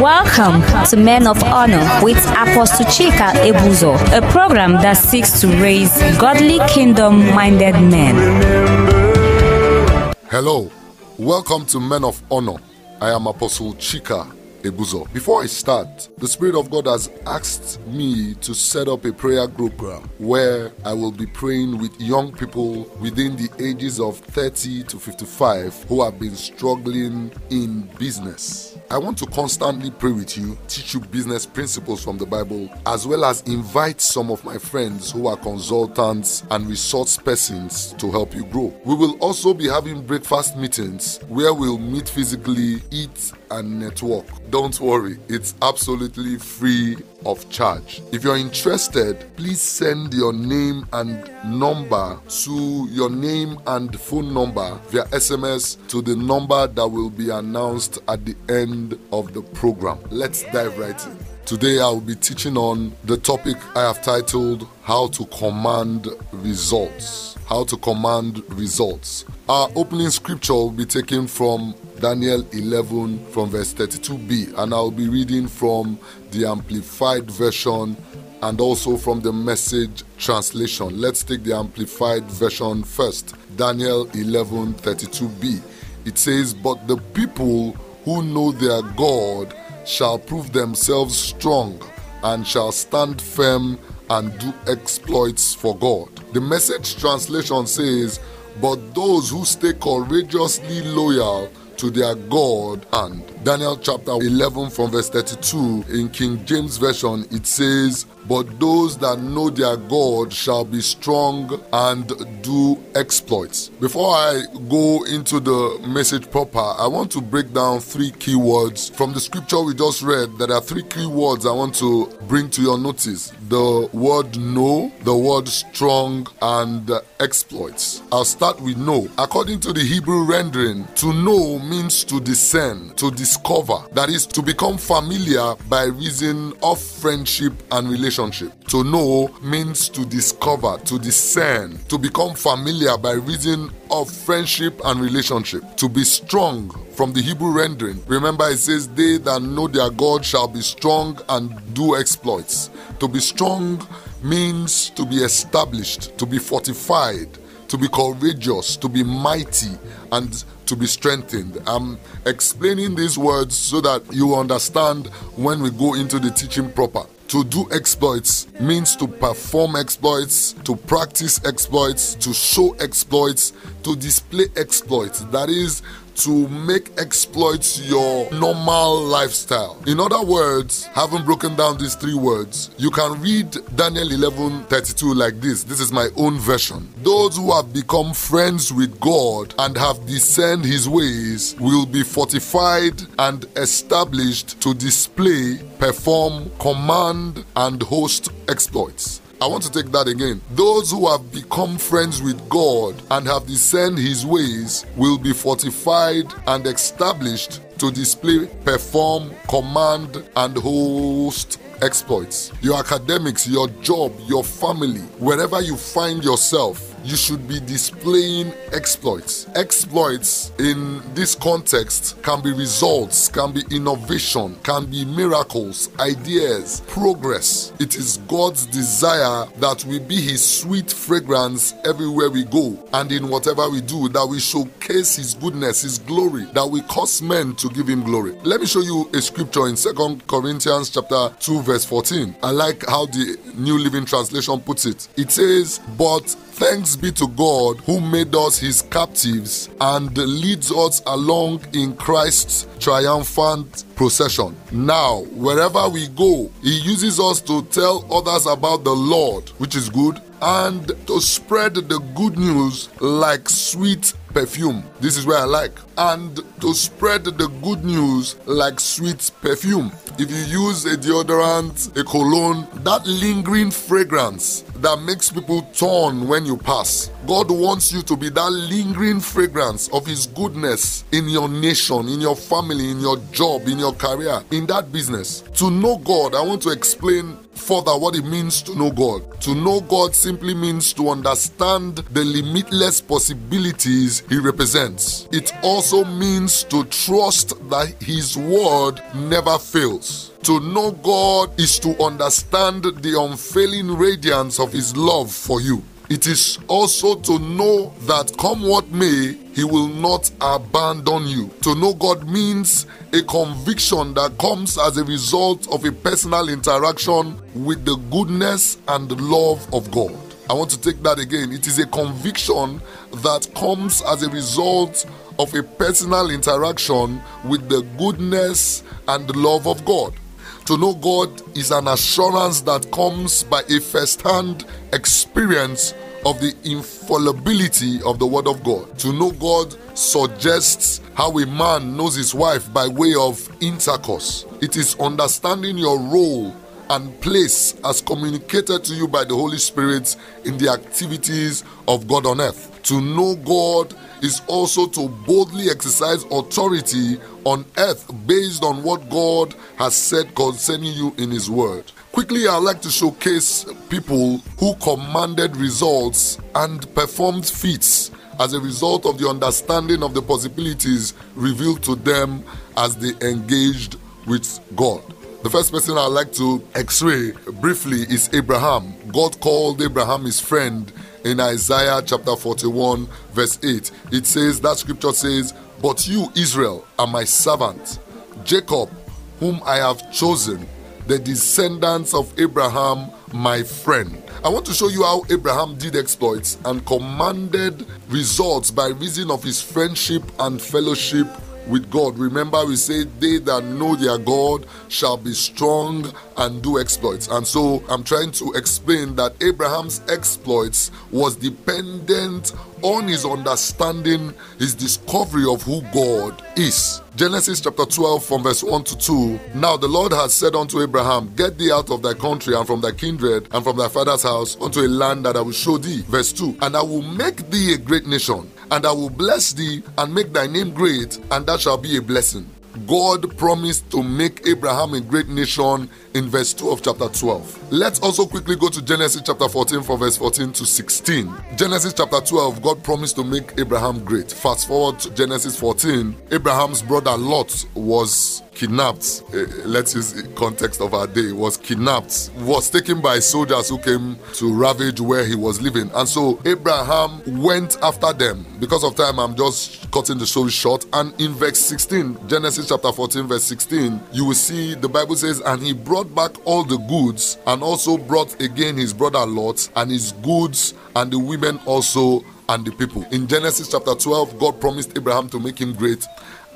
Welcome to Men of Honor with Apostle Chika Ebuzor, a program that seeks to raise godly kingdom minded men. Hello, welcome to Men of Honor. I am Apostle Chika Ebuzor. Before I start, the Spirit of God has asked me to set up a prayer group uh, where I will be praying with young people within the ages of 30 to 55 who have been struggling in business. I want to constantly pray with you, teach you business principles from the Bible, as well as invite some of my friends who are consultants and resource persons to help you grow. We will also be having breakfast meetings where we'll meet physically, eat, and network. Don't worry, it's absolutely free of charge. If you're interested, please send your name and number to your name and phone number via SMS to the number that will be announced at the end of the program. Let's dive right in. Today, I will be teaching on the topic I have titled How to Command Results. How to Command Results. Our opening scripture will be taken from Daniel 11 from verse 32b, and I'll be reading from the Amplified Version and also from the Message Translation. Let's take the Amplified Version first. Daniel 11 32b. It says, But the people who know their God shall prove themselves strong and shall stand firm and do exploits for God. The message translation says, But those who stay courageously loyal to their God. And Daniel chapter 11 from verse 32 in King James Version it says but those that know their God shall be strong and do exploits. Before I go into the message proper, I want to break down three keywords from the scripture we just read. There are three keywords I want to bring to your notice the word know, the word strong, and exploits. I'll start with know. According to the Hebrew rendering, to know means to discern, to discover, that is, to become familiar by reason of friendship and relationship relationship. To know means to discover, to discern, to become familiar by reason of friendship and relationship. To be strong from the Hebrew rendering. Remember, it says, They that know their God shall be strong and do exploits. To be strong means to be established, to be fortified, to be courageous, to be mighty, and to be strengthened. I'm explaining these words so that you understand when we go into the teaching proper. To do exploits means to perform exploits, to practice exploits, to show exploits, to display exploits. That is, to make exploits your normal lifestyle. In other words, having broken down these three words, you can read Daniel 11 32 like this. This is my own version. Those who have become friends with God and have discerned his ways will be fortified and established to display, perform, command, and host exploits. I want to take that again. Those who have become friends with God and have discerned his ways will be fortified and established to display, perform, command, and host exploits. Your academics, your job, your family, wherever you find yourself, you should be displaying exploits. Exploits in this context can be results, can be innovation, can be miracles, ideas, progress. It is God's desire that we be His sweet fragrance everywhere we go and in whatever we do, that we showcase His goodness, His glory, that we cause men to give Him glory. Let me show you a scripture in Second Corinthians chapter 2 verse 14. I like how the New Living Translation puts it. It says, But Thanks be to God who made us his captives and leads us along in Christ's triumphant procession. Now, wherever we go, he uses us to tell others about the Lord, which is good, and to spread the good news like sweet perfume. This is where I like. And to spread the good news like sweet perfume. If you use a deodorant, a cologne, that lingering fragrance that makes people turn when you pass. God wants you to be that lingering fragrance of His goodness in your nation, in your family, in your job, in your career, in that business. To know God, I want to explain further what it means to know God. To know God simply means to understand the limitless possibilities He represents. It also means to trust that His word never fails. To know God is to understand the unfailing radiance of His love for you. It is also to know that come what may, He will not abandon you. To know God means a conviction that comes as a result of a personal interaction with the goodness and love of God. I want to take that again. It is a conviction that comes as a result of a personal interaction with the goodness and the love of God. To know God is an assurance that comes by a first hand experience of the infallibility of the Word of God. To know God suggests how a man knows his wife by way of intercourse. It is understanding your role and place as communicated to you by the Holy Spirit in the activities of God on earth. To know God is also to boldly exercise authority on earth based on what God has said concerning you in His Word. Quickly, I'd like to showcase people who commanded results and performed feats as a result of the understanding of the possibilities revealed to them as they engaged with God. The first person I'd like to x ray briefly is Abraham. God called Abraham his friend in Isaiah chapter 41, verse 8. It says, that scripture says, But you, Israel, are my servant, Jacob, whom I have chosen, the descendants of Abraham, my friend. I want to show you how Abraham did exploits and commanded results by reason of his friendship and fellowship with God. Remember, we say, They that know their God shall be strong and do exploits. And so I'm trying to explain that Abraham's exploits was dependent on his understanding, his discovery of who God is. Genesis chapter 12, from verse 1 to 2. Now the Lord has said unto Abraham, Get thee out of thy country and from thy kindred and from thy father's house unto a land that I will show thee. Verse 2. And I will make thee a great nation, and I will bless thee and make thy name great, and that shall be a blessing. God promised to make Abraham a great nation in verse 2 of chapter 12. Let's also quickly go to Genesis chapter 14 from verse 14 to 16. Genesis chapter 12, God promised to make Abraham great. Fast forward to Genesis 14, Abraham's brother Lot was kidnapped. Uh, let's use context of our day. Was kidnapped. Was taken by soldiers who came to ravage where he was living. And so Abraham went after them. Because of time, I'm just cutting the story short. And in verse 16, Genesis chapter 14, verse 16, you will see the Bible says, And he brought back all the goods, and also brought again his brother Lot, and his goods, and the women also, and the people. In Genesis chapter 12, God promised Abraham to make him great.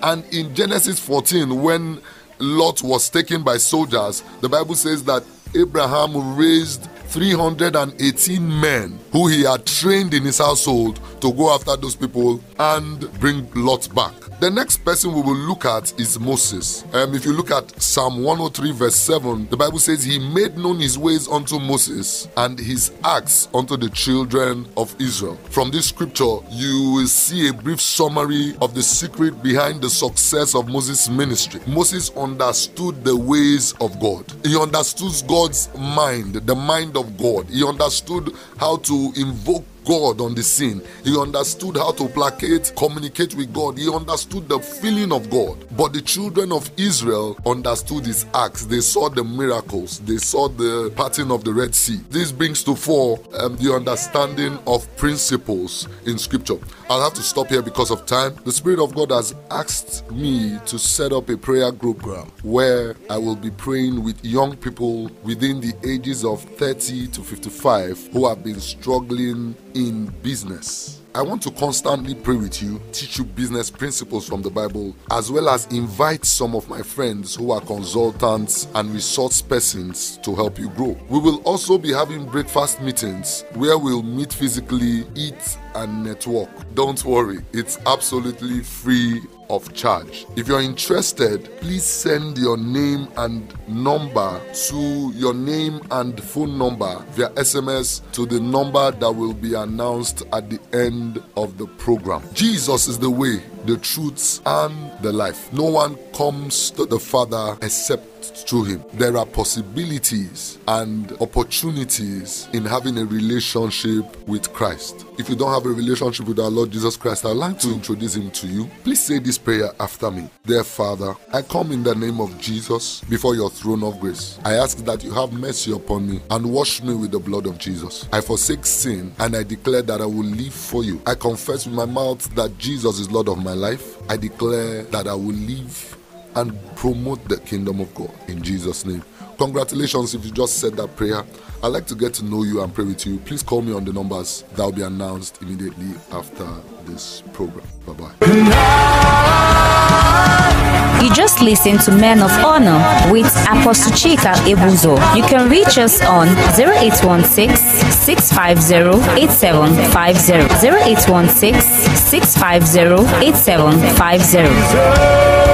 And in Genesis 14, when Lot was taken by soldiers, the Bible says that Abraham raised 318 men who he had trained in his household to go after those people and bring Lot back. The next person we will look at is Moses. Um, if you look at Psalm 103, verse 7, the Bible says, He made known his ways unto Moses and his acts unto the children of Israel. From this scripture, you will see a brief summary of the secret behind the success of Moses' ministry. Moses understood the ways of God, he understood God's mind, the mind of God. He understood how to invoke God on the scene. He understood how to placate, communicate with God. He understood the feeling of God. But the children of Israel understood his acts. They saw the miracles. They saw the parting of the Red Sea. This brings to fore um, the understanding of principles in Scripture. I'll have to stop here because of time. The Spirit of God has asked me to set up a prayer program where I will be praying with young people within the ages of 30 to 55 who have been struggling in business. I want to constantly pray with you, teach you business principles from the Bible, as well as invite some of my friends who are consultants and resource persons to help you grow. We will also be having breakfast meetings where we'll meet physically, eat, and network. Don't worry, it's absolutely free of charge. If you're interested, please send your name and number to your name and phone number via SMS to the number that will be announced at the end of the program. Jesus is the way the truth, and the life. No one comes to the Father except through him. There are possibilities and opportunities in having a relationship with Christ. If you don't have a relationship with our Lord Jesus Christ, I'd like to introduce him to you. Please say this prayer after me. Dear Father, I come in the name of Jesus before your throne of grace. I ask that you have mercy upon me and wash me with the blood of Jesus. I forsake sin and I declare that I will live for you. I confess with my mouth that Jesus is Lord of my life. I declare that I will live and promote the kingdom of God in Jesus' name. Congratulations if you just said that prayer. I'd like to get to know you and pray with you. Please call me on the numbers that will be announced immediately after this program. Bye bye. You just listened to Men of Honor with Apostle Chika Ebuzor. You can reach us on 0816 650 8750. 0816 650 8750.